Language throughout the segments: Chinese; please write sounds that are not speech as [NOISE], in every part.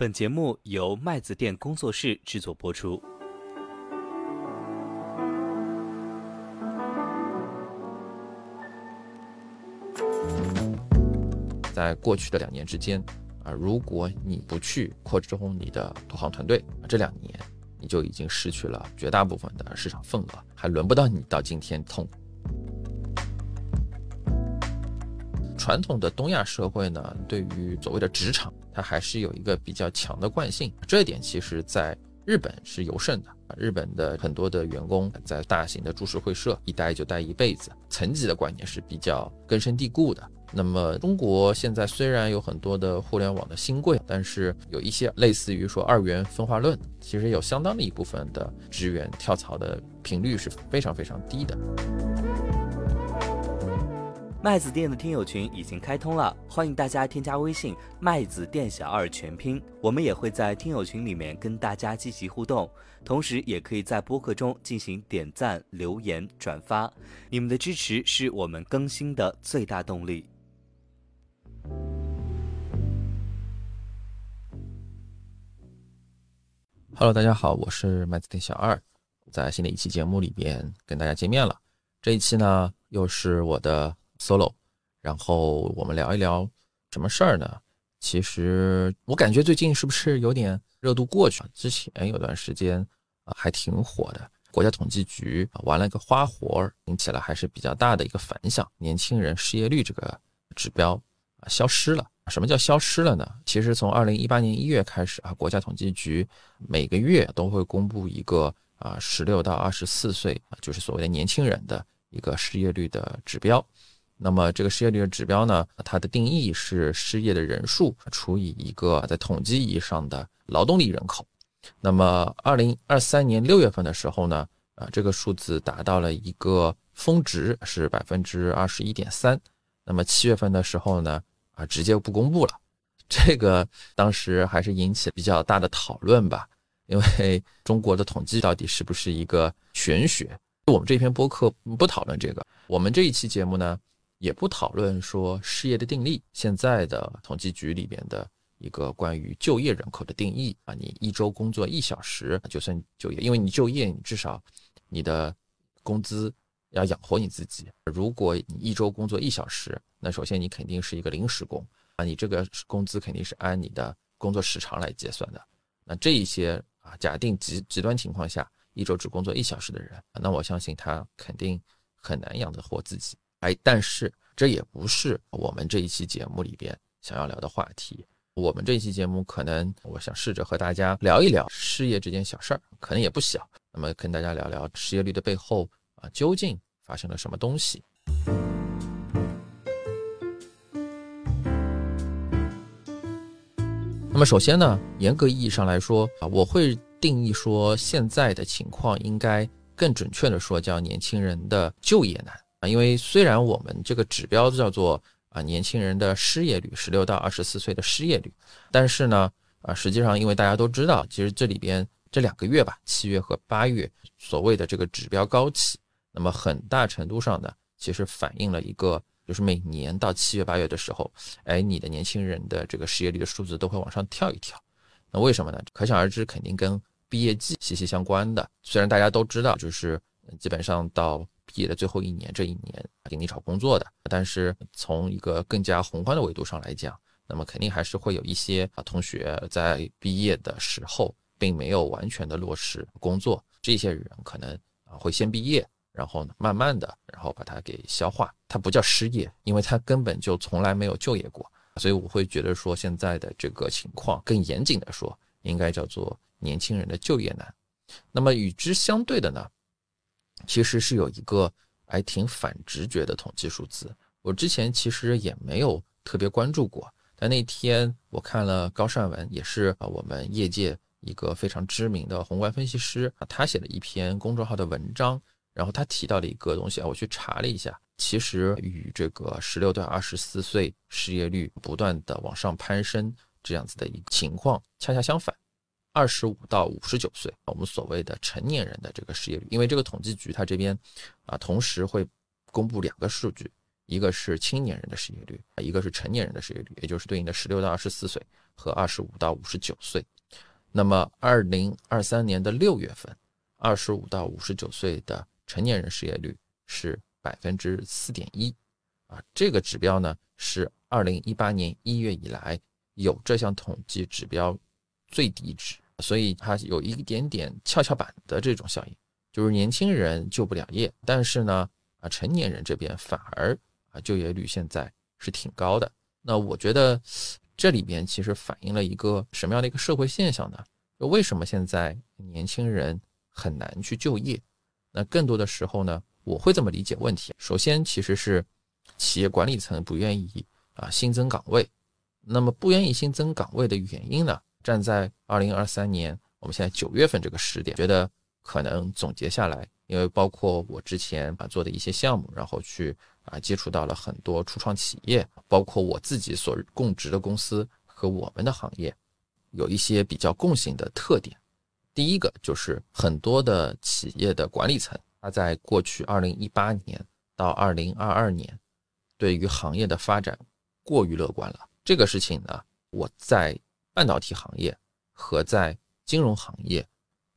本节目由麦子店工作室制作播出。在过去的两年之间，啊，如果你不去扩充你的投行团队，这两年你就已经失去了绝大部分的市场份额，还轮不到你到今天痛。传统的东亚社会呢，对于所谓的职场，它还是有一个比较强的惯性，这一点其实在日本是尤甚的。日本的很多的员工在大型的株式会社一待就待一辈子，层级的观念是比较根深蒂固的。那么中国现在虽然有很多的互联网的新贵，但是有一些类似于说二元分化论，其实有相当的一部分的职员跳槽的频率是非常非常低的。麦子店的听友群已经开通了，欢迎大家添加微信“麦子店小二全拼”，我们也会在听友群里面跟大家积极互动，同时也可以在播客中进行点赞、留言、转发，你们的支持是我们更新的最大动力。Hello，大家好，我是麦子店小二，在新的一期节目里边跟大家见面了。这一期呢，又是我的。solo，然后我们聊一聊什么事儿呢？其实我感觉最近是不是有点热度过去了？之前有段时间啊还挺火的，国家统计局玩了个花活，引起了还是比较大的一个反响。年轻人失业率这个指标啊消失了。什么叫消失了呢？其实从二零一八年一月开始啊，国家统计局每个月都会公布一个啊十六到二十四岁啊，就是所谓的年轻人的一个失业率的指标。那么这个失业率的指标呢，它的定义是失业的人数除以一个在统计意义上的劳动力人口。那么二零二三年六月份的时候呢，啊，这个数字达到了一个峰值，是百分之二十一点三。那么七月份的时候呢，啊，直接不公布了。这个当时还是引起比较大的讨论吧，因为 [LAUGHS] 中国的统计到底是不是一个玄学？我们这篇播客不讨论这个，我们这一期节目呢。也不讨论说失业的定义，现在的统计局里边的一个关于就业人口的定义啊，你一周工作一小时就算就业，因为你就业，你至少你的工资要养活你自己。如果你一周工作一小时，那首先你肯定是一个临时工啊，你这个工资肯定是按你的工作时长来结算的。那这一些啊，假定极极端情况下一周只工作一小时的人，那我相信他肯定很难养得活自己。哎，但是这也不是我们这一期节目里边想要聊的话题。我们这一期节目可能我想试着和大家聊一聊失业这件小事儿，可能也不小。那么跟大家聊聊失业率的背后啊，究竟发生了什么东西？那么首先呢，严格意义上来说啊，我会定义说现在的情况应该更准确的说叫年轻人的就业难。啊，因为虽然我们这个指标叫做啊年轻人的失业率，十六到二十四岁的失业率，但是呢，啊实际上因为大家都知道，其实这里边这两个月吧，七月和八月所谓的这个指标高企，那么很大程度上呢，其实反映了一个就是每年到七月八月的时候，哎，你的年轻人的这个失业率的数字都会往上跳一跳。那为什么呢？可想而知，肯定跟毕业季息息相关的。虽然大家都知道，就是基本上到。毕业的最后一年，这一年给你找工作的，但是从一个更加宏观的维度上来讲，那么肯定还是会有一些啊同学在毕业的时候并没有完全的落实工作，这些人可能啊会先毕业，然后慢慢的然后把它给消化，它不叫失业，因为他根本就从来没有就业过，所以我会觉得说现在的这个情况更严谨的说，应该叫做年轻人的就业难。那么与之相对的呢？其实是有一个还挺反直觉的统计数字，我之前其实也没有特别关注过，但那天我看了高善文，也是啊我们业界一个非常知名的宏观分析师啊，他写了一篇公众号的文章，然后他提到了一个东西啊，我去查了一下，其实与这个十六到二十四岁失业率不断的往上攀升这样子的一个情况恰恰相反。二十五到五十九岁，我们所谓的成年人的这个失业率，因为这个统计局它这边啊，同时会公布两个数据，一个是青年人的失业率，一个是成年人的失业率，也就是对应的十六到二十四岁和二十五到五十九岁。那么，二零二三年的六月份，二十五到五十九岁的成年人失业率是百分之四点一，啊，这个指标呢是二零一八年一月以来有这项统计指标最低值，所以它有一点点跷跷板的这种效应，就是年轻人就不了业，但是呢，啊，成年人这边反而啊就业率现在是挺高的。那我觉得。这里边其实反映了一个什么样的一个社会现象呢？就为什么现在年轻人很难去就业？那更多的时候呢，我会这么理解问题：首先，其实是企业管理层不愿意啊新增岗位。那么不愿意新增岗位的原因呢？站在二零二三年，我们现在九月份这个时点，觉得可能总结下来，因为包括我之前啊做的一些项目，然后去。啊，接触到了很多初创企业，包括我自己所供职的公司和我们的行业，有一些比较共性的特点。第一个就是很多的企业的管理层，他在过去二零一八年到二零二二年，对于行业的发展过于乐观了。这个事情呢，我在半导体行业和在金融行业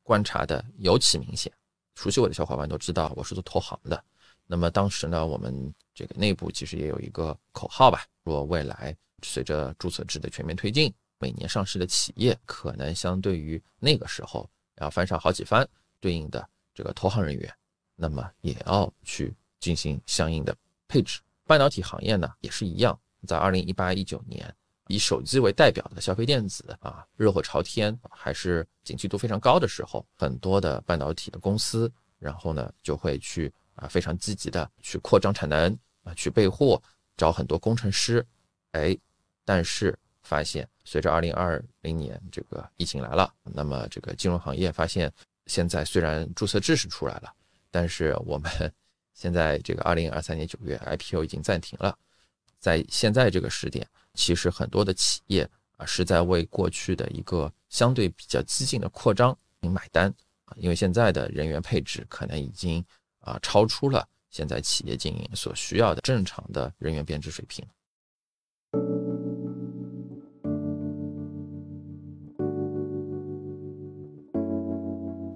观察的尤其明显。熟悉我的小伙伴都知道，我是做投行的。那么当时呢，我们这个内部其实也有一个口号吧，说未来随着注册制的全面推进，每年上市的企业可能相对于那个时候要翻上好几番，对应的这个投行人员，那么也要去进行相应的配置。半导体行业呢也是一样，在二零一八一九年，以手机为代表的消费电子啊热火朝天，还是景气度非常高的时候，很多的半导体的公司，然后呢就会去。啊，非常积极的去扩张产能啊，去备货，找很多工程师，哎，但是发现随着二零二零年这个疫情来了，那么这个金融行业发现，现在虽然注册制是出来了，但是我们现在这个二零二三年九月 IPO 已经暂停了，在现在这个时点，其实很多的企业啊是在为过去的一个相对比较激进的扩张买单啊，因为现在的人员配置可能已经。啊，超出了现在企业经营所需要的正常的人员编制水平。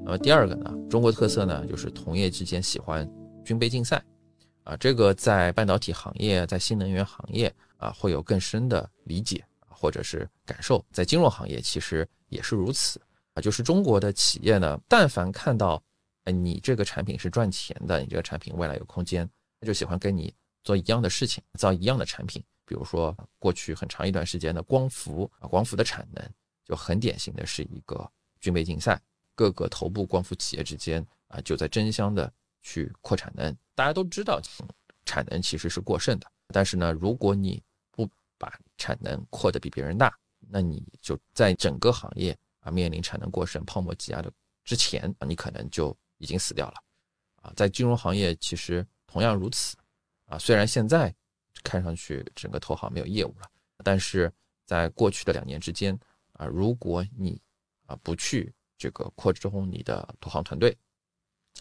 那么第二个呢，中国特色呢，就是同业之间喜欢军备竞赛。啊，这个在半导体行业、在新能源行业啊，会有更深的理解或者是感受。在金融行业其实也是如此啊，就是中国的企业呢，但凡看到。你这个产品是赚钱的，你这个产品未来有空间，他就喜欢跟你做一样的事情，造一样的产品。比如说，过去很长一段时间的光伏啊，光伏的产能就很典型的是一个军备竞赛，各个头部光伏企业之间啊就在争相的去扩产能。大家都知道，产能其实是过剩的，但是呢，如果你不把产能扩得比别人大，那你就在整个行业啊面临产能过剩、泡沫积压的之前，你可能就。已经死掉了，啊，在金融行业其实同样如此，啊，虽然现在看上去整个投行没有业务了，但是在过去的两年之间，啊，如果你啊不去这个扩充你的投行团队，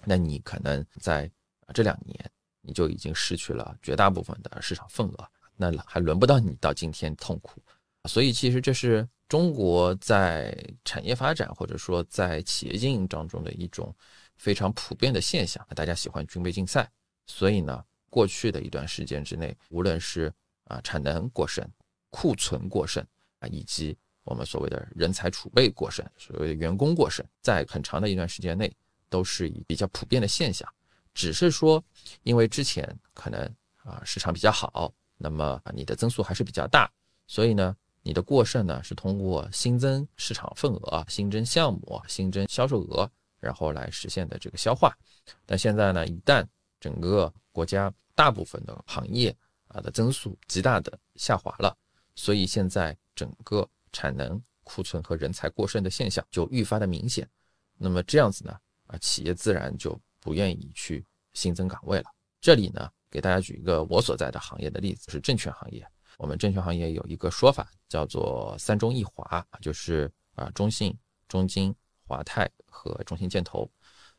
那你可能在这两年你就已经失去了绝大部分的市场份额，那还轮不到你到今天痛苦，所以其实这是中国在产业发展或者说在企业经营当中的一种。非常普遍的现象，大家喜欢军备竞赛，所以呢，过去的一段时间之内，无论是啊产能过剩、库存过剩啊，以及我们所谓的人才储备过剩、所谓的员工过剩，在很长的一段时间内，都是以比较普遍的现象。只是说，因为之前可能啊市场比较好，那么你的增速还是比较大，所以呢，你的过剩呢是通过新增市场份额、新增项目、新增销售额。然后来实现的这个消化，但现在呢，一旦整个国家大部分的行业啊的增速极大的下滑了，所以现在整个产能库存和人才过剩的现象就愈发的明显。那么这样子呢，啊企业自然就不愿意去新增岗位了。这里呢，给大家举一个我所在的行业的例子，是证券行业。我们证券行业有一个说法叫做“三中一华”，就是啊中信、中金。华泰和中信建投，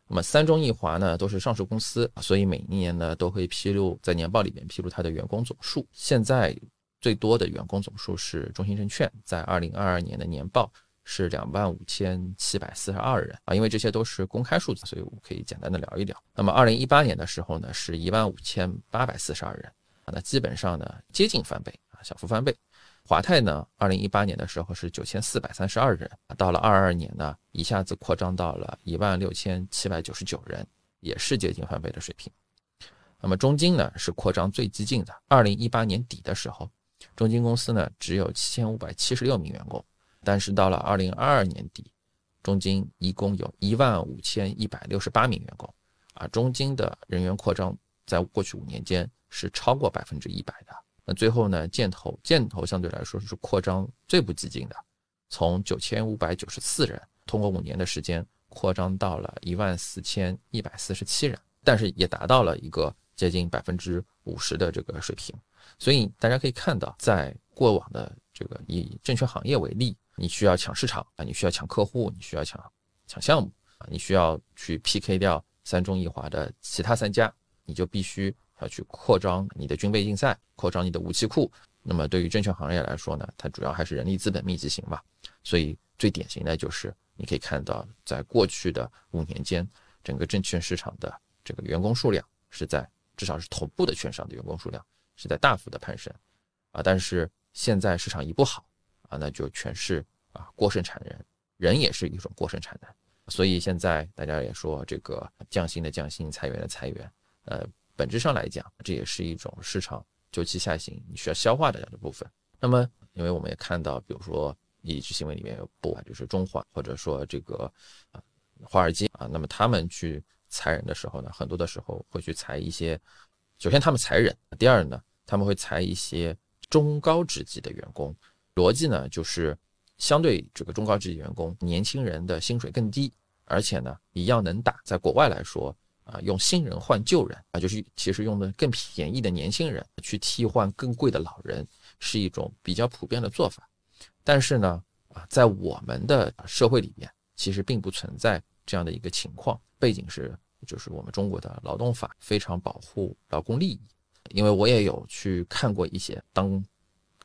那么三中一华呢都是上市公司，所以每一年呢都会披露在年报里面披露它的员工总数。现在最多的员工总数是中信证券，在二零二二年的年报是两万五千七百四十二人啊，因为这些都是公开数字，所以我们可以简单的聊一聊。那么二零一八年的时候呢，是一万五千八百四十二人啊，那基本上呢接近翻倍啊，小幅翻倍。华泰呢，二零一八年的时候是九千四百三十二人，到了二二年呢，一下子扩张到了一万六千七百九十九人，也是接近翻倍的水平。那么中金呢，是扩张最激进的，二零一八年底的时候，中金公司呢只有七千五百七十六名员工，但是到了二零二二年底，中金一共有一万五千一百六十八名员工，啊，中金的人员扩张在过去五年间是超过百分之一百的。那最后呢，建投建投相对来说是扩张最不激进的，从九千五百九十四人，通过五年的时间扩张到了一万四千一百四十七人，但是也达到了一个接近百分之五十的这个水平。所以大家可以看到，在过往的这个以证券行业为例，你需要抢市场啊，你需要抢客户，你需要抢抢项目啊，你需要去 PK 掉三中一华的其他三家，你就必须。要去扩张你的军备竞赛，扩张你的武器库。那么对于证券行业来说呢，它主要还是人力资本密集型嘛。所以最典型的就是你可以看到，在过去的五年间，整个证券市场的这个员工数量是在至少是头部的券商的员工数量是在大幅的攀升啊。但是现在市场一不好啊，那就全是啊过剩产人，人也是一种过剩产能。所以现在大家也说这个降薪的降薪，裁员的裁员，呃。本质上来讲，这也是一种市场周期下行你需要消化的这样的部分。那么，因为我们也看到，比如说一支新闻里面有播，就是中环或者说这个啊华尔街啊，那么他们去裁人的时候呢，很多的时候会去裁一些，首先他们裁人，第二呢，他们会裁一些中高职级的员工。逻辑呢，就是相对这个中高级员工，年轻人的薪水更低，而且呢一样能打。在国外来说。啊，用新人换旧人啊，就是其实用的更便宜的年轻人去替换更贵的老人，是一种比较普遍的做法。但是呢，啊，在我们的社会里面，其实并不存在这样的一个情况。背景是，就是我们中国的劳动法非常保护劳工利益。因为我也有去看过一些当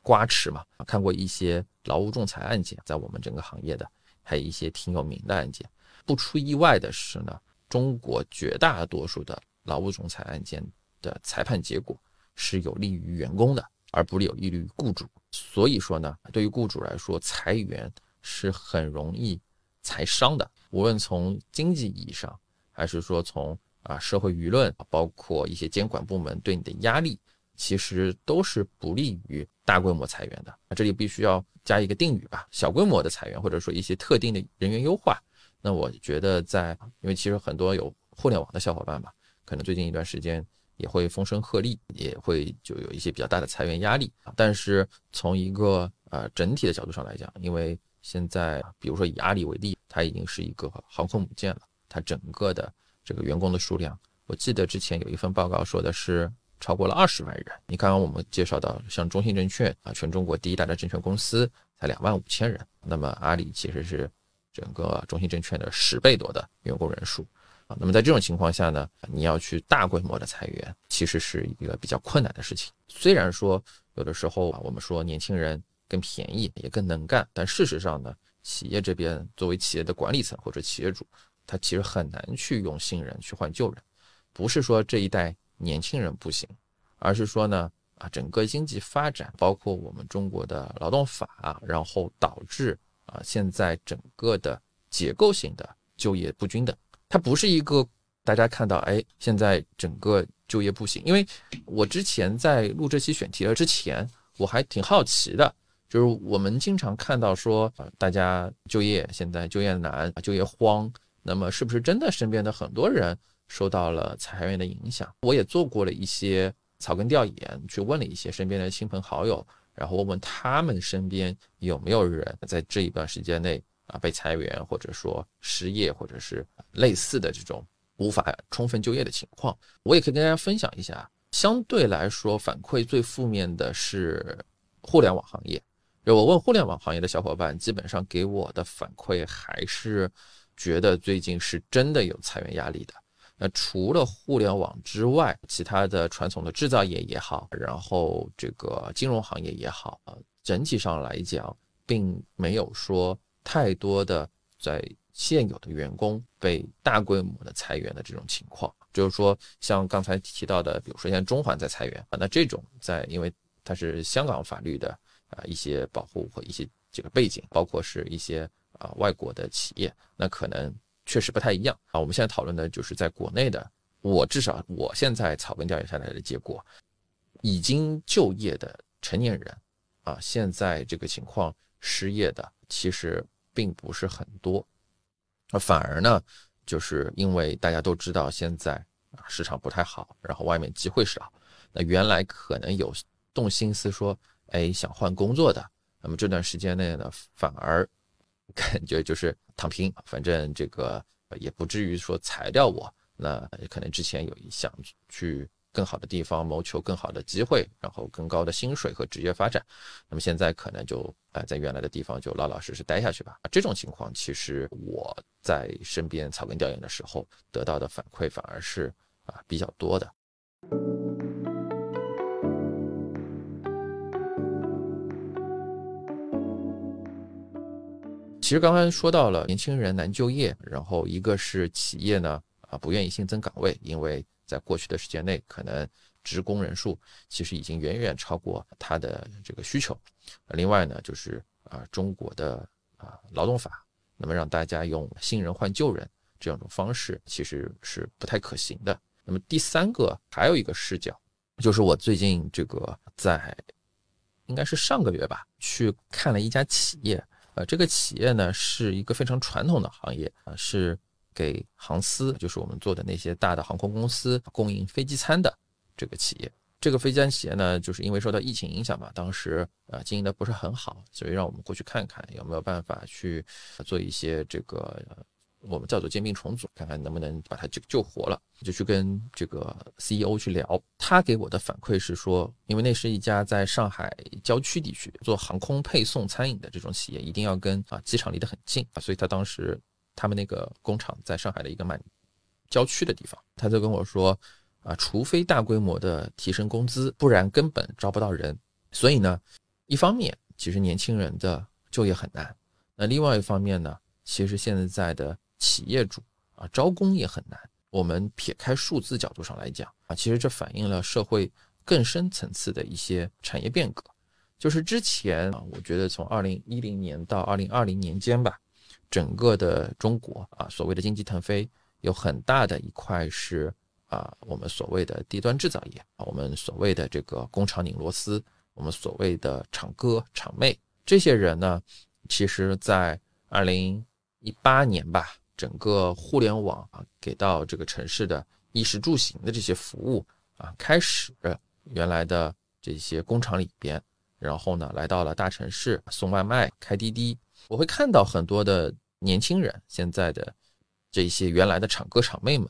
瓜吃嘛，看过一些劳务仲裁案件，在我们整个行业的，还有一些挺有名的案件。不出意外的是呢。中国绝大多数的劳务仲裁案件的裁判结果是有利于员工的，而不是有利于雇主。所以说呢，对于雇主来说，裁员是很容易裁伤的。无论从经济意义上，还是说从啊社会舆论，包括一些监管部门对你的压力，其实都是不利于大规模裁员的。这里必须要加一个定语吧，小规模的裁员，或者说一些特定的人员优化。那我觉得，在因为其实很多有互联网的小伙伴吧，可能最近一段时间也会风声鹤唳，也会就有一些比较大的裁员压力。但是从一个呃整体的角度上来讲，因为现在比如说以阿里为例，它已经是一个航空母舰了，它整个的这个员工的数量，我记得之前有一份报告说的是超过了二十万人。你刚刚我们介绍到像中信证券啊，全中国第一大的证券公司才两万五千人，那么阿里其实是。整个中信证券的十倍多的员工人数啊，那么在这种情况下呢，你要去大规模的裁员，其实是一个比较困难的事情。虽然说有的时候啊，我们说年轻人更便宜也更能干，但事实上呢，企业这边作为企业的管理层或者企业主，他其实很难去用新人去换旧人。不是说这一代年轻人不行，而是说呢，啊，整个经济发展，包括我们中国的劳动法，然后导致。啊，现在整个的结构性的就业不均等，它不是一个大家看到，哎，现在整个就业不行。因为我之前在录这期选题了之前，我还挺好奇的，就是我们经常看到说，大家就业现在就业难，就业荒，那么是不是真的身边的很多人受到了裁员的影响？我也做过了一些草根调研，去问了一些身边的亲朋好友。然后问问他们身边有没有人在这一段时间内啊被裁员，或者说失业，或者是类似的这种无法充分就业的情况。我也可以跟大家分享一下。相对来说，反馈最负面的是互联网行业。就我问互联网行业的小伙伴，基本上给我的反馈还是觉得最近是真的有裁员压力的。那除了互联网之外，其他的传统的制造业也好，然后这个金融行业也好，整体上来讲，并没有说太多的在现有的员工被大规模的裁员的这种情况。就是说，像刚才提到的，比如说像中环在裁员啊，那这种在因为它是香港法律的啊一些保护和一些这个背景，包括是一些啊外国的企业，那可能。确实不太一样啊！我们现在讨论的就是在国内的，我至少我现在草根调研下来的结果，已经就业的成年人啊，现在这个情况失业的其实并不是很多，那反而呢，就是因为大家都知道现在啊市场不太好，然后外面机会少，那原来可能有动心思说，哎想换工作的，那么这段时间内呢，反而。感觉就是躺平，反正这个也不至于说裁掉我。那可能之前有想去更好的地方谋求更好的机会，然后更高的薪水和职业发展。那么现在可能就呃在原来的地方就老老实实待下去吧。这种情况其实我在身边草根调研的时候得到的反馈反而是啊比较多的。其实刚刚说到了年轻人难就业，然后一个是企业呢啊不愿意新增岗位，因为在过去的时间内，可能职工人数其实已经远远超过他的这个需求。另外呢，就是啊中国的啊劳动法，那么让大家用新人换旧人这样一种方式，其实是不太可行的。那么第三个还有一个视角，就是我最近这个在应该是上个月吧，去看了一家企业。呃，这个企业呢是一个非常传统的行业啊，是给航司，就是我们做的那些大的航空公司供应飞机餐的这个企业。这个飞机餐企业呢，就是因为受到疫情影响嘛，当时啊经营的不是很好，所以让我们过去看看有没有办法去做一些这个。我们叫做兼并重组，看看能不能把它救救活了。就去跟这个 CEO 去聊，他给我的反馈是说，因为那是一家在上海郊区地区做航空配送餐饮的这种企业，一定要跟啊机场离得很近啊，所以他当时他们那个工厂在上海的一个蛮郊区的地方，他就跟我说啊，除非大规模的提升工资，不然根本招不到人。所以呢，一方面其实年轻人的就业很难，那另外一方面呢，其实现在的企业主啊，招工也很难。我们撇开数字角度上来讲啊，其实这反映了社会更深层次的一些产业变革。就是之前啊，我觉得从二零一零年到二零二零年间吧，整个的中国啊，所谓的经济腾飞，有很大的一块是啊，我们所谓的低端制造业啊，我们所谓的这个工厂拧螺丝，我们所谓的厂哥厂妹这些人呢，其实在二零一八年吧。整个互联网啊，给到这个城市的衣食住行的这些服务啊，开始原来的这些工厂里边，然后呢，来到了大城市送外卖、开滴滴。我会看到很多的年轻人，现在的这些原来的厂哥厂妹们，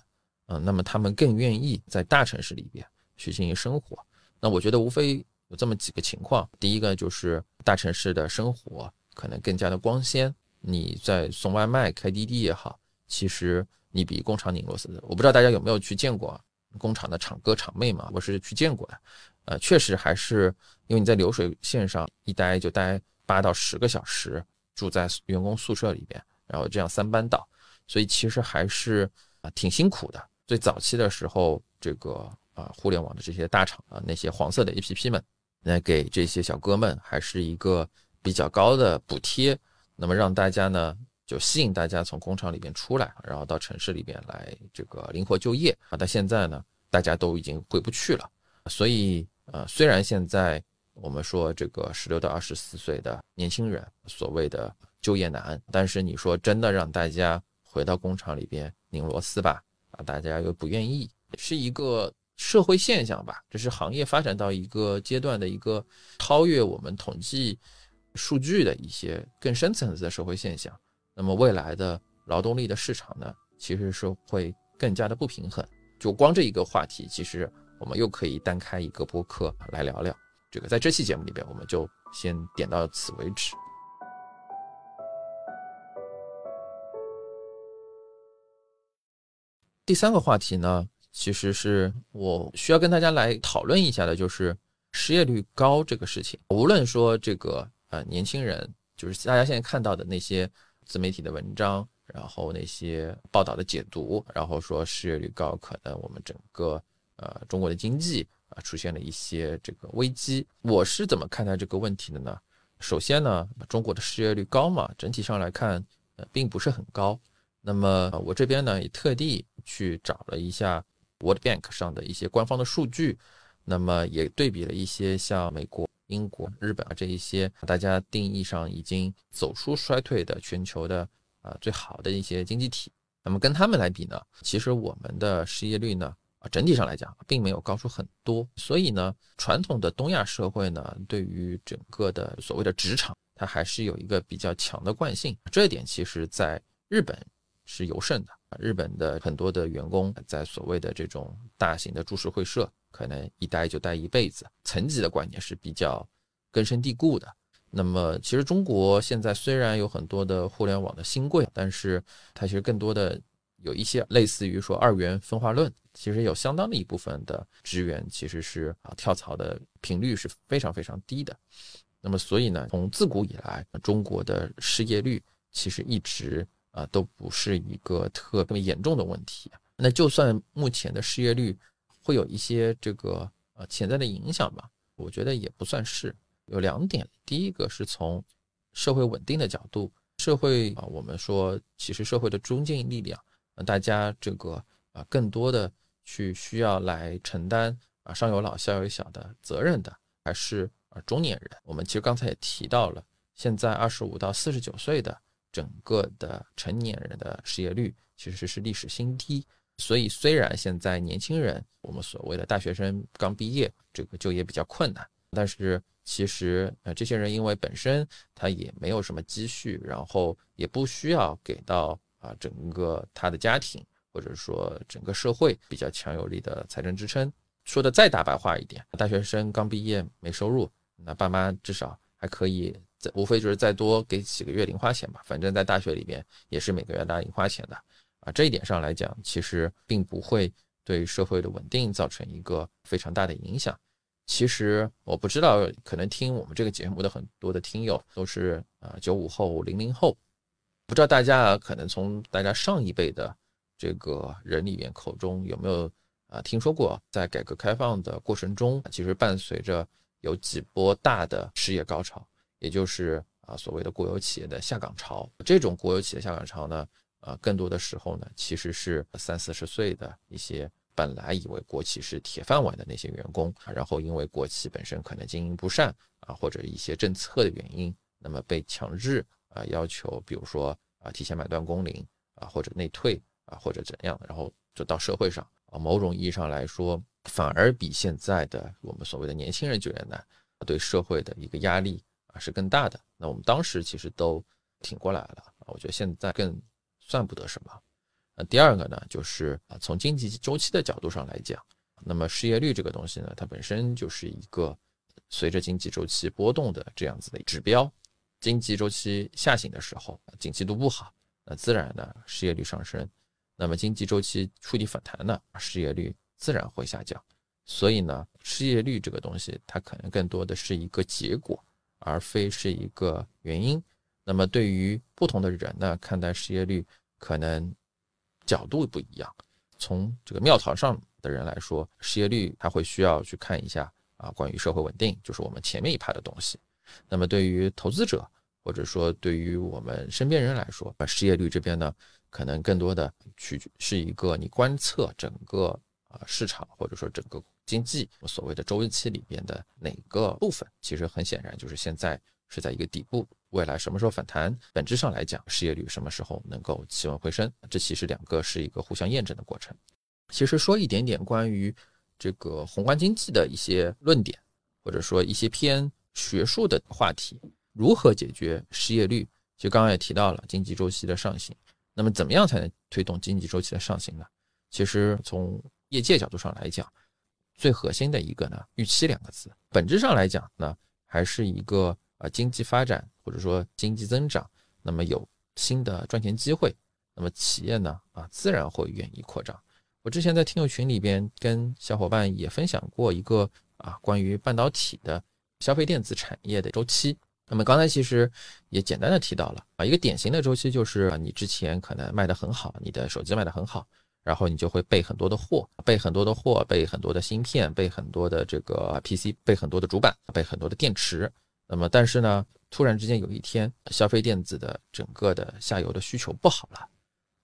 嗯，那么他们更愿意在大城市里边去进行生活。那我觉得无非有这么几个情况：第一个就是大城市的生活可能更加的光鲜。你在送外卖、开滴滴也好，其实你比工厂拧螺丝，我不知道大家有没有去见过工厂的厂哥厂妹嘛？我是去见过的，呃，确实还是因为你在流水线上一待就待八到十个小时，住在员工宿舍里边，然后这样三班倒，所以其实还是啊挺辛苦的。最早期的时候，这个啊互联网的这些大厂啊那些黄色的 APP 们，来给这些小哥们还是一个比较高的补贴。那么让大家呢，就吸引大家从工厂里边出来，然后到城市里边来这个灵活就业啊。但现在呢，大家都已经回不去了，所以呃，虽然现在我们说这个十六到二十四岁的年轻人所谓的就业难，但是你说真的让大家回到工厂里边拧螺丝吧，啊，大家又不愿意，是一个社会现象吧？这是行业发展到一个阶段的一个超越我们统计。数据的一些更深层次的社会现象，那么未来的劳动力的市场呢，其实是会更加的不平衡。就光这一个话题，其实我们又可以单开一个播客来聊聊。这个在这期节目里边，我们就先点到此为止。第三个话题呢，其实是我需要跟大家来讨论一下的，就是失业率高这个事情。无论说这个呃年轻人，就是大家现在看到的那些自媒体的文章，然后那些报道的解读，然后说失业率高，可能我们整个呃中国的经济啊出现了一些这个危机。我是怎么看待这个问题的呢？首先呢，中国的失业率高嘛，整体上来看呃并不是很高。那么我这边呢也特地去找了一下 World Bank 上的一些官方的数据，那么也对比了一些像美国、英国、日本啊这一些大家定义上已经走出衰退的全球的啊最好的一些经济体，那么跟他们来比呢，其实我们的失业率呢啊整体上来讲并没有高出很多，所以呢传统的东亚社会呢对于整个的所谓的职场，它还是有一个比较强的惯性，这一点其实在日本。是尤甚的。日本的很多的员工在所谓的这种大型的株式会社，可能一待就待一辈子，层级的观念是比较根深蒂固的。那么，其实中国现在虽然有很多的互联网的新贵，但是它其实更多的有一些类似于说二元分化论，其实有相当的一部分的职员其实是啊跳槽的频率是非常非常低的。那么，所以呢，从自古以来，中国的失业率其实一直。啊，都不是一个特别严重的问题。那就算目前的失业率会有一些这个呃潜在的影响吧，我觉得也不算是。有两点，第一个是从社会稳定的角度，社会啊，我们说其实社会的中坚力量，大家这个啊更多的去需要来承担啊上有老下有小的责任的，还是啊中年人。我们其实刚才也提到了，现在二十五到四十九岁的。整个的成年人的失业率其实是历史新低，所以虽然现在年轻人，我们所谓的大学生刚毕业，这个就业比较困难，但是其实呃这些人因为本身他也没有什么积蓄，然后也不需要给到啊整个他的家庭或者说整个社会比较强有力的财政支撑。说的再大白话一点，大学生刚毕业没收入，那爸妈至少还可以。无非就是再多给几个月零花钱吧，反正在大学里边也是每个月拿零花钱的啊。这一点上来讲，其实并不会对社会的稳定造成一个非常大的影响。其实我不知道，可能听我们这个节目的很多的听友都是啊九五后、零零后，不知道大家可能从大家上一辈的这个人里面口中有没有啊听说过，在改革开放的过程中，其实伴随着有几波大的失业高潮。也就是啊，所谓的国有企业的下岗潮，这种国有企业下岗潮呢，呃，更多的时候呢，其实是三四十岁的一些本来以为国企是铁饭碗的那些员工，然后因为国企本身可能经营不善啊，或者一些政策的原因，那么被强制啊要求，比如说啊提前买断工龄啊，或者内退啊，或者怎样，然后就到社会上啊，某种意义上来说，反而比现在的我们所谓的年轻人就业难对社会的一个压力。啊，是更大的。那我们当时其实都挺过来了，我觉得现在更算不得什么。那第二个呢，就是啊，从经济周期的角度上来讲，那么失业率这个东西呢，它本身就是一个随着经济周期波动的这样子的指标。经济周期下行的时候，景气度不好，那自然呢失业率上升。那么经济周期触底反弹呢，失业率自然会下降。所以呢，失业率这个东西，它可能更多的是一个结果。而非是一个原因。那么对于不同的人呢，看待失业率可能角度不一样。从这个庙堂上的人来说，失业率他会需要去看一下啊，关于社会稳定，就是我们前面一排的东西。那么对于投资者或者说对于我们身边人来说，啊，失业率这边呢，可能更多的去是一个你观测整个啊市场或者说整个。经济所谓的周期里边的哪个部分，其实很显然就是现在是在一个底部，未来什么时候反弹？本质上来讲，失业率什么时候能够企稳回升？这其实两个是一个互相验证的过程。其实说一点点关于这个宏观经济的一些论点，或者说一些偏学术的话题，如何解决失业率？其实刚刚也提到了经济周期的上行，那么怎么样才能推动经济周期的上行呢？其实从业界角度上来讲，最核心的一个呢，预期两个字，本质上来讲呢，还是一个啊经济发展或者说经济增长，那么有新的赚钱机会，那么企业呢啊自然会愿意扩张。我之前在听友群里边跟小伙伴也分享过一个啊关于半导体的消费电子产业的周期。那么刚才其实也简单的提到了啊，一个典型的周期就是啊，你之前可能卖的很好，你的手机卖的很好，然后你就会备很多的货，备很多的货，备很多的芯片，备很多的这个 PC，备很多的主板，备很多的电池。那么但是呢，突然之间有一天，消费电子的整个的下游的需求不好了，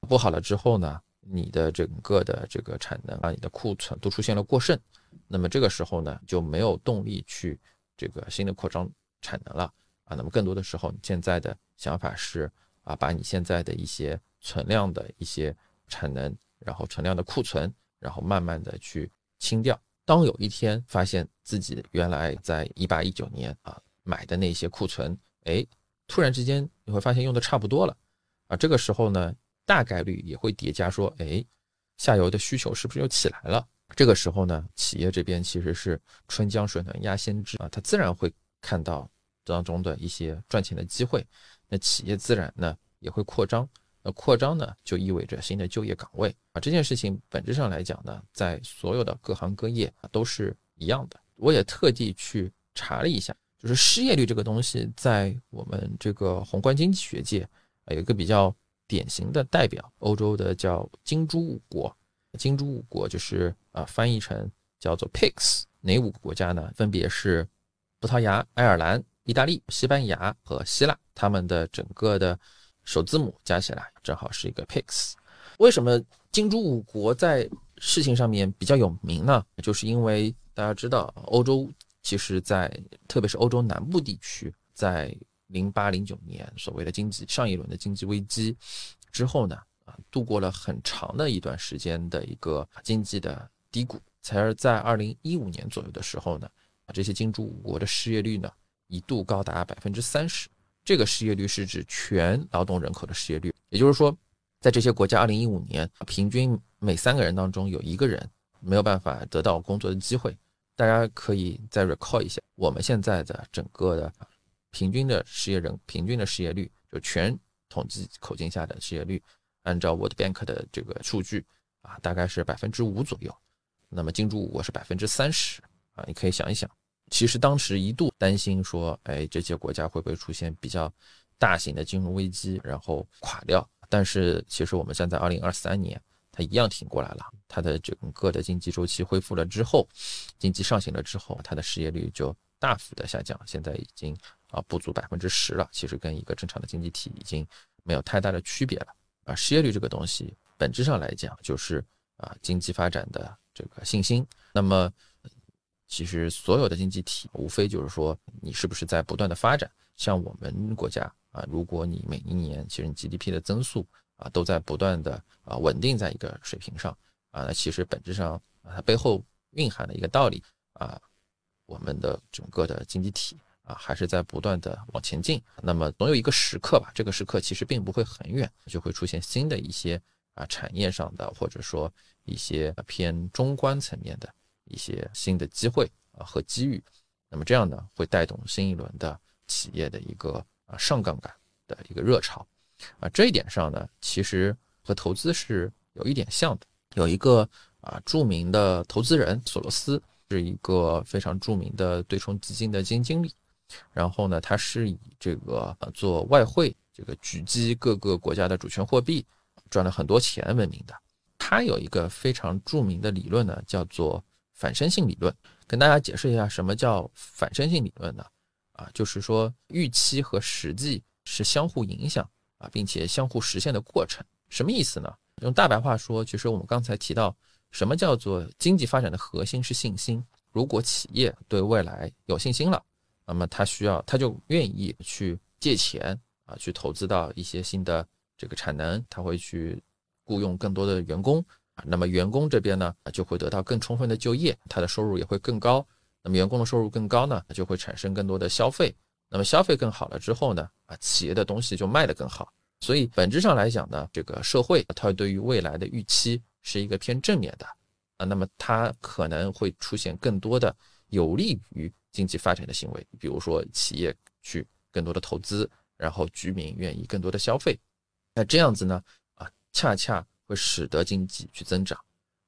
不好了之后呢，你的整个的这个产能啊，你的库存都出现了过剩，那么这个时候呢，就没有动力去这个新的扩张产能了。啊，那么更多的时候，你现在的想法是啊，把你现在的一些存量的一些产能，然后存量的库存，然后慢慢的去清掉。当有一天发现自己原来在一八一九年啊买的那些库存，哎，突然之间你会发现用的差不多了，啊，这个时候呢，大概率也会叠加说，哎，下游的需求是不是又起来了？这个时候呢，企业这边其实是春江水暖鸭先知啊，它自然会看到。当中的一些赚钱的机会，那企业自然呢也会扩张，那扩张呢就意味着新的就业岗位啊。这件事情本质上来讲呢，在所有的各行各业都是一样的。我也特地去查了一下，就是失业率这个东西，在我们这个宏观经济学界啊，有一个比较典型的代表，欧洲的叫金猪五国。金猪五国就是啊，翻译成叫做 PIGS，哪五个国家呢？分别是葡萄牙、爱尔兰。意大利、西班牙和希腊，他们的整个的首字母加起来正好是一个 PIX。为什么金猪五国在事情上面比较有名呢？就是因为大家知道，欧洲其实，在特别是欧洲南部地区，在零八零九年所谓的经济上一轮的经济危机之后呢，啊，度过了很长的一段时间的一个经济的低谷，才是在二零一五年左右的时候呢，啊，这些金猪五国的失业率呢。一度高达百分之三十，这个失业率是指全劳动人口的失业率，也就是说，在这些国家，二零一五年平均每三个人当中有一个人没有办法得到工作的机会。大家可以再 recall 一下，我们现在的整个的平均的失业人平均的失业率，就全统计口径下的失业率，按照 World Bank 的这个数据啊，大概是百分之五左右。那么金猪五国是百分之三十啊，你可以想一想。其实当时一度担心说，哎，这些国家会不会出现比较大型的金融危机，然后垮掉？但是其实我们站在二零二三年，它一样挺过来了。它的整个的经济周期恢复了之后，经济上行了之后，它的失业率就大幅的下降，现在已经啊不足百分之十了。其实跟一个正常的经济体已经没有太大的区别了。啊，失业率这个东西本质上来讲就是啊经济发展的这个信心。那么其实所有的经济体无非就是说，你是不是在不断的发展？像我们国家啊，如果你每一年其实你 GDP 的增速啊都在不断的啊稳定在一个水平上啊，那其实本质上啊它背后蕴含的一个道理啊，我们的整个的经济体啊还是在不断的往前进。那么总有一个时刻吧，这个时刻其实并不会很远，就会出现新的一些啊产业上的或者说一些偏中观层面的。一些新的机会啊和机遇，那么这样呢会带动新一轮的企业的一个啊上杠杆的一个热潮啊这一点上呢其实和投资是有一点像的。有一个啊著名的投资人索罗斯是一个非常著名的对冲基金的基金经理，然后呢他是以这个做外汇这个狙击各个国家的主权货币赚了很多钱闻名的。他有一个非常著名的理论呢叫做。反身性理论，跟大家解释一下什么叫反身性理论呢？啊，就是说预期和实际是相互影响啊，并且相互实现的过程。什么意思呢？用大白话说，其实我们刚才提到，什么叫做经济发展的核心是信心。如果企业对未来有信心了，那么他需要，他就愿意去借钱啊，去投资到一些新的这个产能，他会去雇佣更多的员工啊。那么员工这边呢，就会得到更充分的就业，他的收入也会更高。那么员工的收入更高呢，就会产生更多的消费。那么消费更好了之后呢，啊，企业的东西就卖得更好。所以本质上来讲呢，这个社会它对于未来的预期是一个偏正面的啊。那么它可能会出现更多的有利于经济发展的行为，比如说企业去更多的投资，然后居民愿意更多的消费。那这样子呢，啊，恰恰。会使得经济去增长，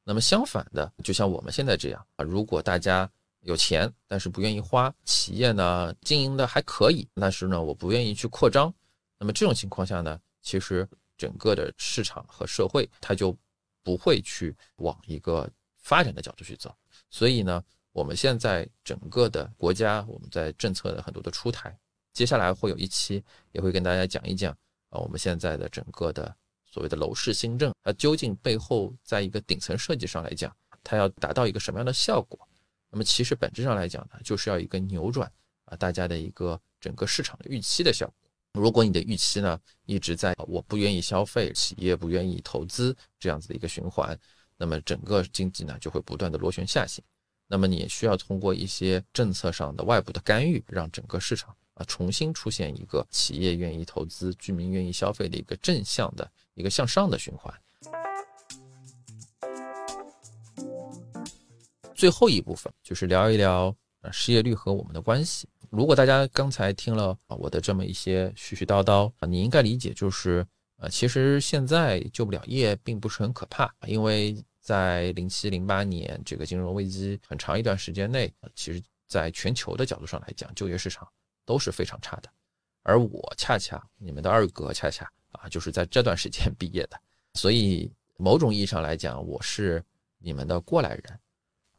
那么相反的，就像我们现在这样啊，如果大家有钱，但是不愿意花，企业呢经营的还可以，但是呢我不愿意去扩张，那么这种情况下呢，其实整个的市场和社会它就不会去往一个发展的角度去走。所以呢，我们现在整个的国家，我们在政策的很多的出台，接下来会有一期也会跟大家讲一讲啊，我们现在的整个的。所谓的楼市新政，它究竟背后在一个顶层设计上来讲，它要达到一个什么样的效果？那么其实本质上来讲呢，就是要一个扭转啊大家的一个整个市场的预期的效果。如果你的预期呢一直在我不愿意消费，企业不愿意投资这样子的一个循环，那么整个经济呢就会不断的螺旋下行。那么你也需要通过一些政策上的外部的干预，让整个市场啊重新出现一个企业愿意投资、居民愿意消费的一个正向的。一个向上的循环。最后一部分就是聊一聊失业率和我们的关系。如果大家刚才听了啊我的这么一些絮絮叨叨，你应该理解就是呃其实现在就不了业并不是很可怕，因为在零七零八年这个金融危机很长一段时间内，其实在全球的角度上来讲，就业市场都是非常差的。而我恰恰你们的二哥恰恰。啊，就是在这段时间毕业的，所以某种意义上来讲，我是你们的过来人。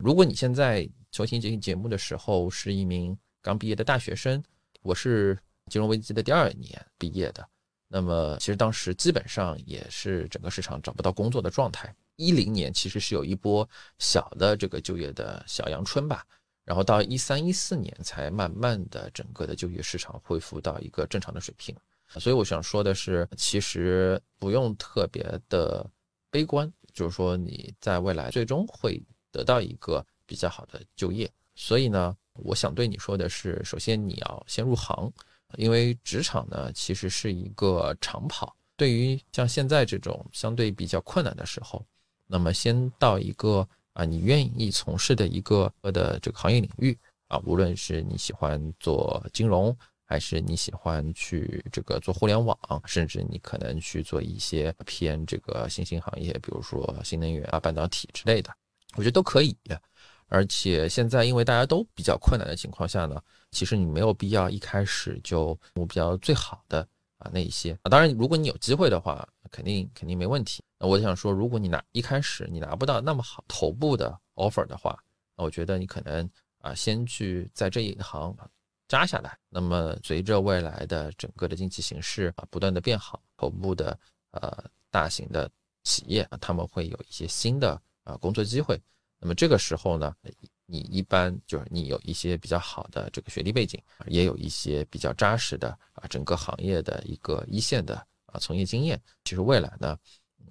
如果你现在收听这期节目的时候是一名刚毕业的大学生，我是金融危机的第二年毕业的，那么其实当时基本上也是整个市场找不到工作的状态。一零年其实是有一波小的这个就业的小阳春吧，然后到一三一四年才慢慢的整个的就业市场恢复到一个正常的水平。所以我想说的是，其实不用特别的悲观，就是说你在未来最终会得到一个比较好的就业。所以呢，我想对你说的是，首先你要先入行，因为职场呢其实是一个长跑。对于像现在这种相对比较困难的时候，那么先到一个啊你愿意从事的一个的这个行业领域啊，无论是你喜欢做金融。还是你喜欢去这个做互联网，甚至你可能去做一些偏这个新兴行业，比如说新能源啊、半导体之类的，我觉得都可以。而且现在因为大家都比较困难的情况下呢，其实你没有必要一开始就目标最好的啊那一些啊。当然，如果你有机会的话，肯定肯定没问题。那我想说，如果你拿一开始你拿不到那么好头部的 offer 的话，那我觉得你可能啊先去在这一行。扎下来，那么随着未来的整个的经济形势啊不断的变好，头部的呃大型的企业啊他们会有一些新的啊工作机会。那么这个时候呢，你一般就是你有一些比较好的这个学历背景，也有一些比较扎实的啊整个行业的一个一线的啊从业经验，其实未来呢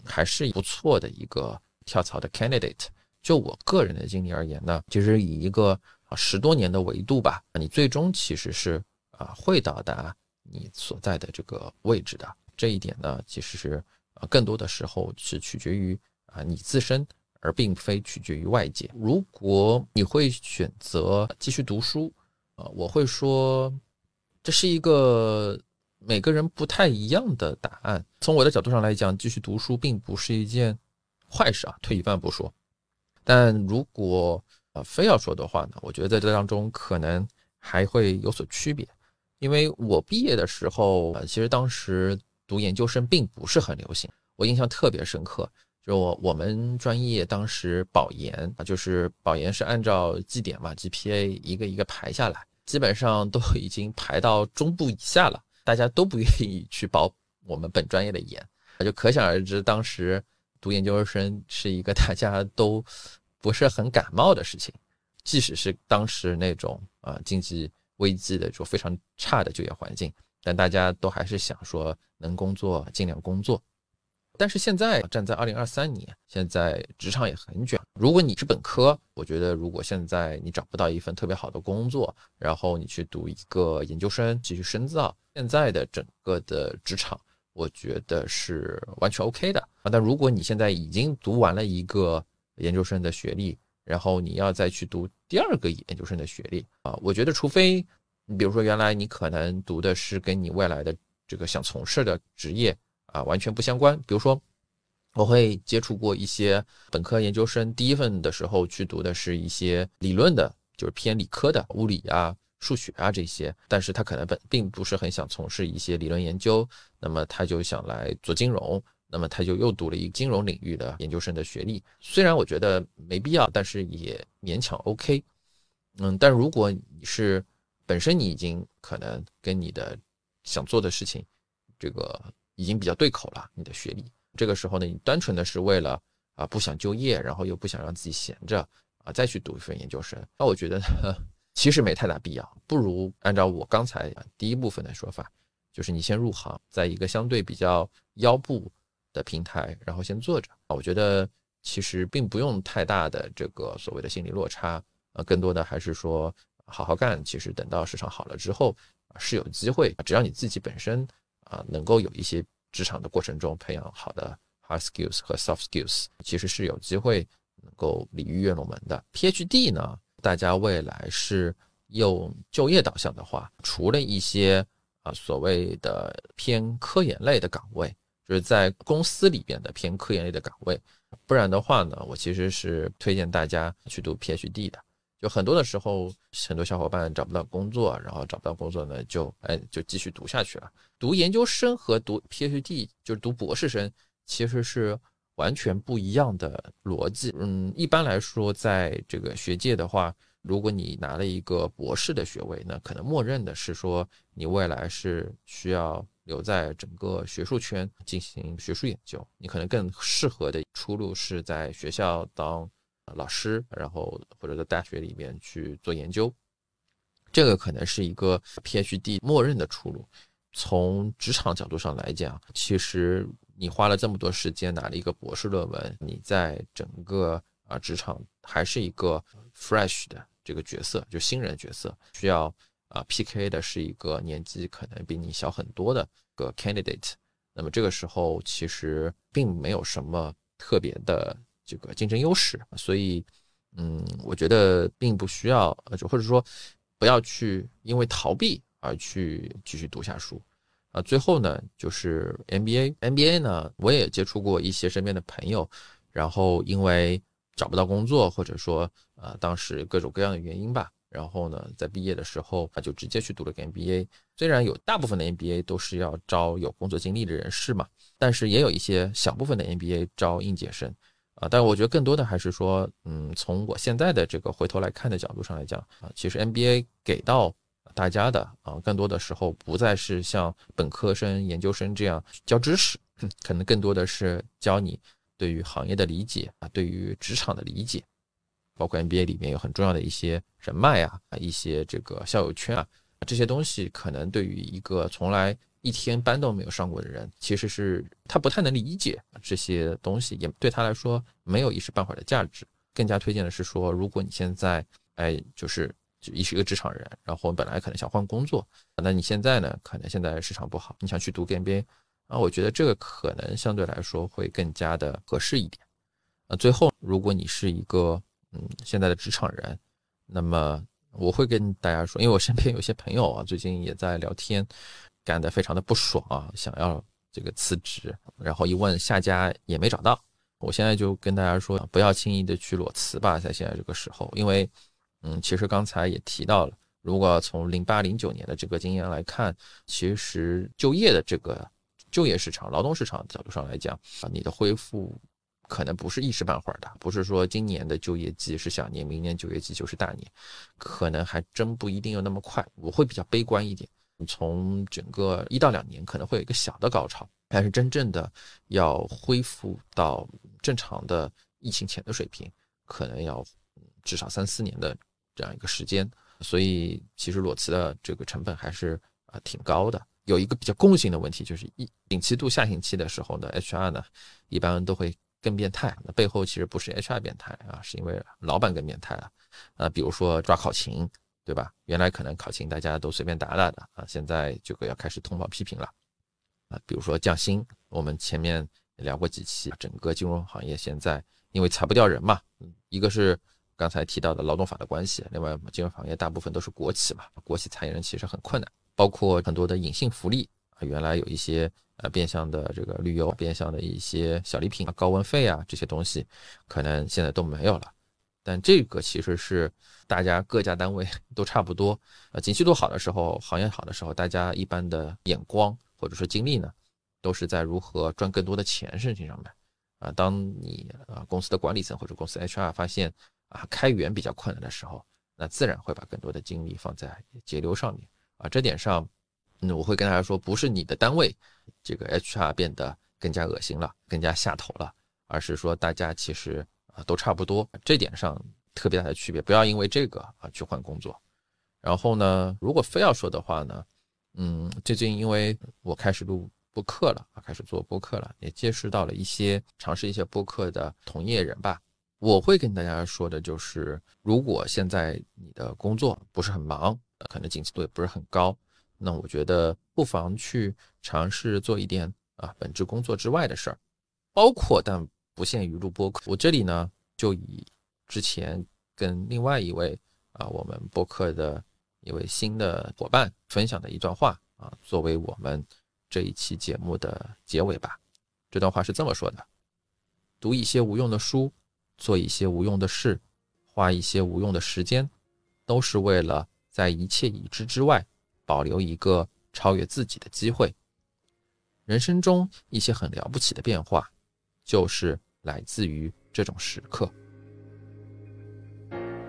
还是不错的一个跳槽的 candidate。就我个人的经历而言呢，其实以一个啊，十多年的维度吧，你最终其实是啊会到达你所在的这个位置的。这一点呢，其实是啊更多的时候是取决于啊你自身，而并非取决于外界。如果你会选择继续读书，啊，我会说这是一个每个人不太一样的答案。从我的角度上来讲，继续读书并不是一件坏事啊，退一万步说。但如果呃，非要说的话呢，我觉得在这当中可能还会有所区别，因为我毕业的时候，呃，其实当时读研究生并不是很流行。我印象特别深刻，就我我们专业当时保研啊，就是保研是按照绩点嘛，GPA 一个一个排下来，基本上都已经排到中部以下了，大家都不愿意去保我们本专业的研，就可想而知，当时读研究生是一个大家都。不是很感冒的事情，即使是当时那种啊经济危机的就非常差的就业环境，但大家都还是想说能工作尽量工作。但是现在站在二零二三年，现在职场也很卷。如果你是本科，我觉得如果现在你找不到一份特别好的工作，然后你去读一个研究生继续深造，现在的整个的职场，我觉得是完全 OK 的啊。但如果你现在已经读完了一个，研究生的学历，然后你要再去读第二个研究生的学历啊，我觉得除非你比如说原来你可能读的是跟你未来的这个想从事的职业啊完全不相关，比如说我会接触过一些本科研究生，第一份的时候去读的是一些理论的，就是偏理科的物理啊、数学啊这些，但是他可能本并不是很想从事一些理论研究，那么他就想来做金融，那么他就又读了一个金融领域的研究生的学历。虽然我觉得没必要，但是也勉强 OK。嗯，但如果你是本身你已经可能跟你的想做的事情，这个已经比较对口了，你的学历。这个时候呢，你单纯的是为了啊不想就业，然后又不想让自己闲着啊，再去读一份研究生，那我觉得呢 [LAUGHS] 其实没太大必要，不如按照我刚才第一部分的说法，就是你先入行，在一个相对比较腰部的平台，然后先做着啊，我觉得其实并不用太大的这个所谓的心理落差，呃，更多的还是说好好干，其实等到市场好了之后是有机会，只要你自己本身啊能够有一些。职场的过程中培养好的 hard skills 和 soft skills，其实是有机会能够鲤鱼跃龙门的。PhD 呢，大家未来是用就业导向的话，除了一些啊所谓的偏科研类的岗位，就是在公司里边的偏科研类的岗位，不然的话呢，我其实是推荐大家去读 PhD 的。就很多的时候，很多小伙伴找不到工作，然后找不到工作呢，就哎就继续读下去了。读研究生和读 PhD，就是读博士生，其实是完全不一样的逻辑。嗯，一般来说，在这个学界的话，如果你拿了一个博士的学位，那可能默认的是说你未来是需要留在整个学术圈进行学术研究，你可能更适合的出路是在学校当。老师，然后或者在大学里面去做研究，这个可能是一个 PhD 默认的出路。从职场角度上来讲，其实你花了这么多时间拿了一个博士论文，你在整个啊职场还是一个 fresh 的这个角色，就新人角色，需要啊 PK 的是一个年纪可能比你小很多的个 candidate。那么这个时候其实并没有什么特别的。这个竞争优势，所以，嗯，我觉得并不需要，就或者说，不要去因为逃避而去继续读下书，啊，最后呢，就是 MBA，MBA 呢，我也接触过一些身边的朋友，然后因为找不到工作，或者说，啊，当时各种各样的原因吧，然后呢，在毕业的时候，他就直接去读了个 MBA，虽然有大部分的 MBA 都是要招有工作经历的人士嘛，但是也有一些小部分的 MBA 招应届生。啊，但我觉得更多的还是说，嗯，从我现在的这个回头来看的角度上来讲啊，其实 MBA 给到大家的啊，更多的时候不再是像本科生、研究生这样教知识，可能更多的是教你对于行业的理解啊，对于职场的理解，包括 MBA 里面有很重要的一些人脉啊，一些这个校友圈啊，这些东西可能对于一个从来。一天班都没有上过的人，其实是他不太能理解这些东西，也对他来说没有一时半会儿的价值。更加推荐的是说，如果你现在哎，就是就一是一个职场人，然后本来可能想换工作，那你现在呢，可能现在市场不好，你想去读 MBA 啊，我觉得这个可能相对来说会更加的合适一点。啊，最后，如果你是一个嗯现在的职场人，那么我会跟大家说，因为我身边有些朋友啊，最近也在聊天。干得非常的不爽啊，想要这个辞职，然后一问下家也没找到。我现在就跟大家说，不要轻易的去裸辞吧，在现在这个时候，因为，嗯，其实刚才也提到了，如果从零八零九年的这个经验来看，其实就业的这个就业市场、劳动市场角度上来讲啊，你的恢复可能不是一时半会儿的，不是说今年的就业季是小年，明年就业季就是大年，可能还真不一定有那么快。我会比较悲观一点。从整个一到两年可能会有一个小的高潮，但是真正的要恢复到正常的疫情前的水平，可能要至少三四年的这样一个时间。所以其实裸辞的这个成本还是啊挺高的。有一个比较共性的问题，就是一景气度下行期的时候呢，HR 呢一般都会更变态。那背后其实不是 HR 变态啊，是因为老板更变态了。啊，比如说抓考勤。对吧？原来可能考勤大家都随便打打的啊，现在这个要开始通报批评了啊。比如说降薪，我们前面聊过几期，整个金融行业现在因为裁不掉人嘛，一个是刚才提到的劳动法的关系，另外金融行业大部分都是国企嘛，国企裁人其实很困难，包括很多的隐性福利啊原来有一些呃变相的这个旅游、变相的一些小礼品啊、高温费啊这些东西，可能现在都没有了。但这个其实是大家各家单位 [LAUGHS] 都差不多，呃，景气度好的时候，行业好的时候，大家一般的眼光或者说精力呢，都是在如何赚更多的钱事情上面。啊，当你啊公司的管理层或者公司 HR 发现啊开源比较困难的时候，那自然会把更多的精力放在节流上面。啊，这点上，嗯，我会跟大家说，不是你的单位这个 HR 变得更加恶心了，更加下头了，而是说大家其实。啊，都差不多，这点上特别大的区别，不要因为这个啊去换工作。然后呢，如果非要说的话呢，嗯，最近因为我开始录播客了啊，开始做播客了，也接触到了一些尝试一些播客的同业人吧。我会跟大家说的就是，如果现在你的工作不是很忙，可能景气度也不是很高，那我觉得不妨去尝试做一点啊本职工作之外的事儿，包括但。不限于录播客，我这里呢就以之前跟另外一位啊我们播客的一位新的伙伴分享的一段话啊，作为我们这一期节目的结尾吧。这段话是这么说的：读一些无用的书，做一些无用的事，花一些无用的时间，都是为了在一切已知之外保留一个超越自己的机会。人生中一些很了不起的变化。就是来自于这种时刻。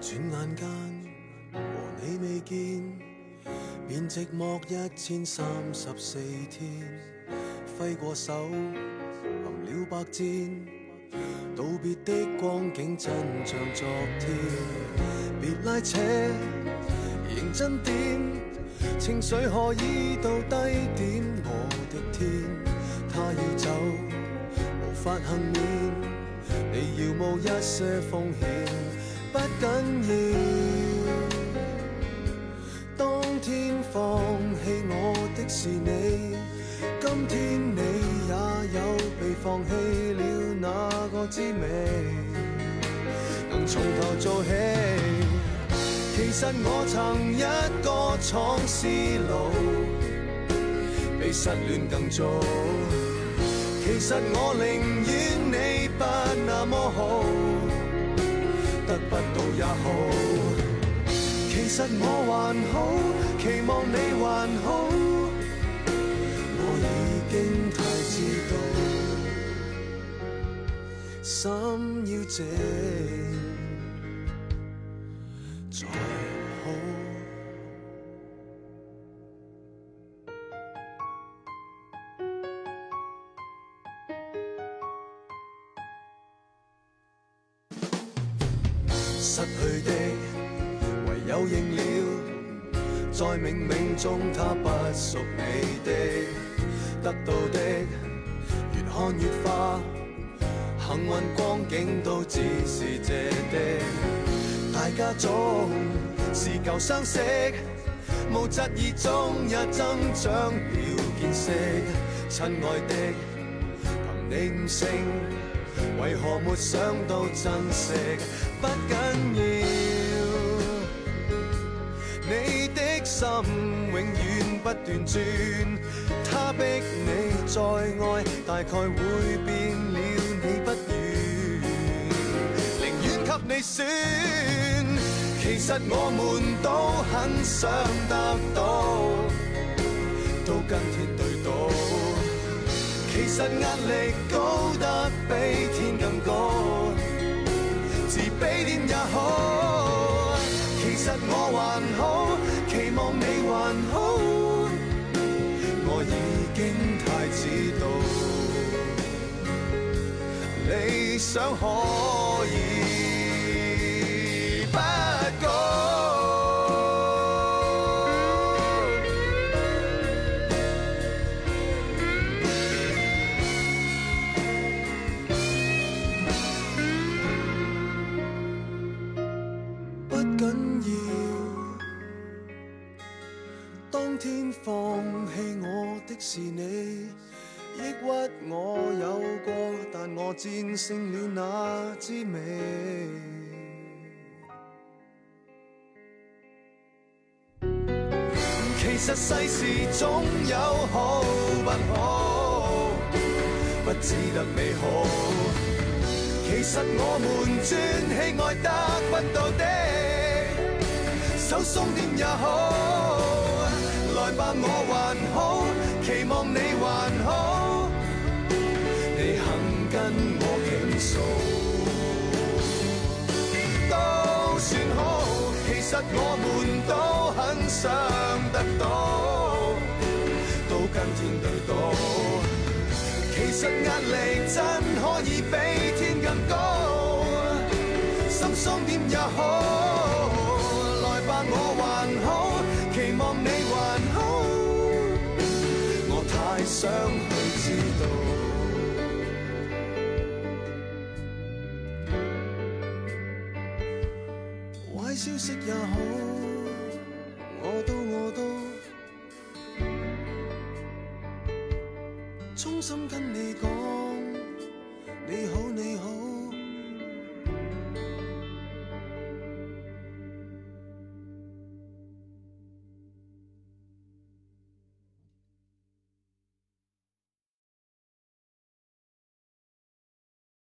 转眼间和你未见，便寂寞一千三十四天。挥过手，行了百战，道别的光景真像昨天。别拉扯，认真点，情绪何以到低点？我法幸免，你要冒一些风险，不紧要。当天放弃我的是你，今天你也有被放弃了那个滋味，能从头做起。其实我曾一个闯思路，比失恋更早。其实我宁愿你不那么好，得不到也好。其实我还好，期望你还好，我已经太知道，心要静。属你的，得到的越看越花，幸运光景都只是借的。大家总是旧相识，无疾而终也增长了见识。亲爱的，凭你悟性，为何没想到珍惜？不紧要，你的。心永远不断转，他逼你再爱，大概会变了，你不愿，宁愿给你选。其实我们都很想得到，都跟天对赌。其实压力高得比天更高，自卑点也好。其实我还好。想可以不高不紧要当天放弃我的是你。屈我有过，但我战胜了那滋味。其实世事总有好不好，不只得美好。其实我們專喜爱得不到的，手松点也好。来吧，我还好，期望你实我们都很想得到，都跟天對賭。其实压力真可以比天更高，心松点也好。来吧，我还好，期望你还好，我太想息也好，我都我都。衷心跟你講，你好你好。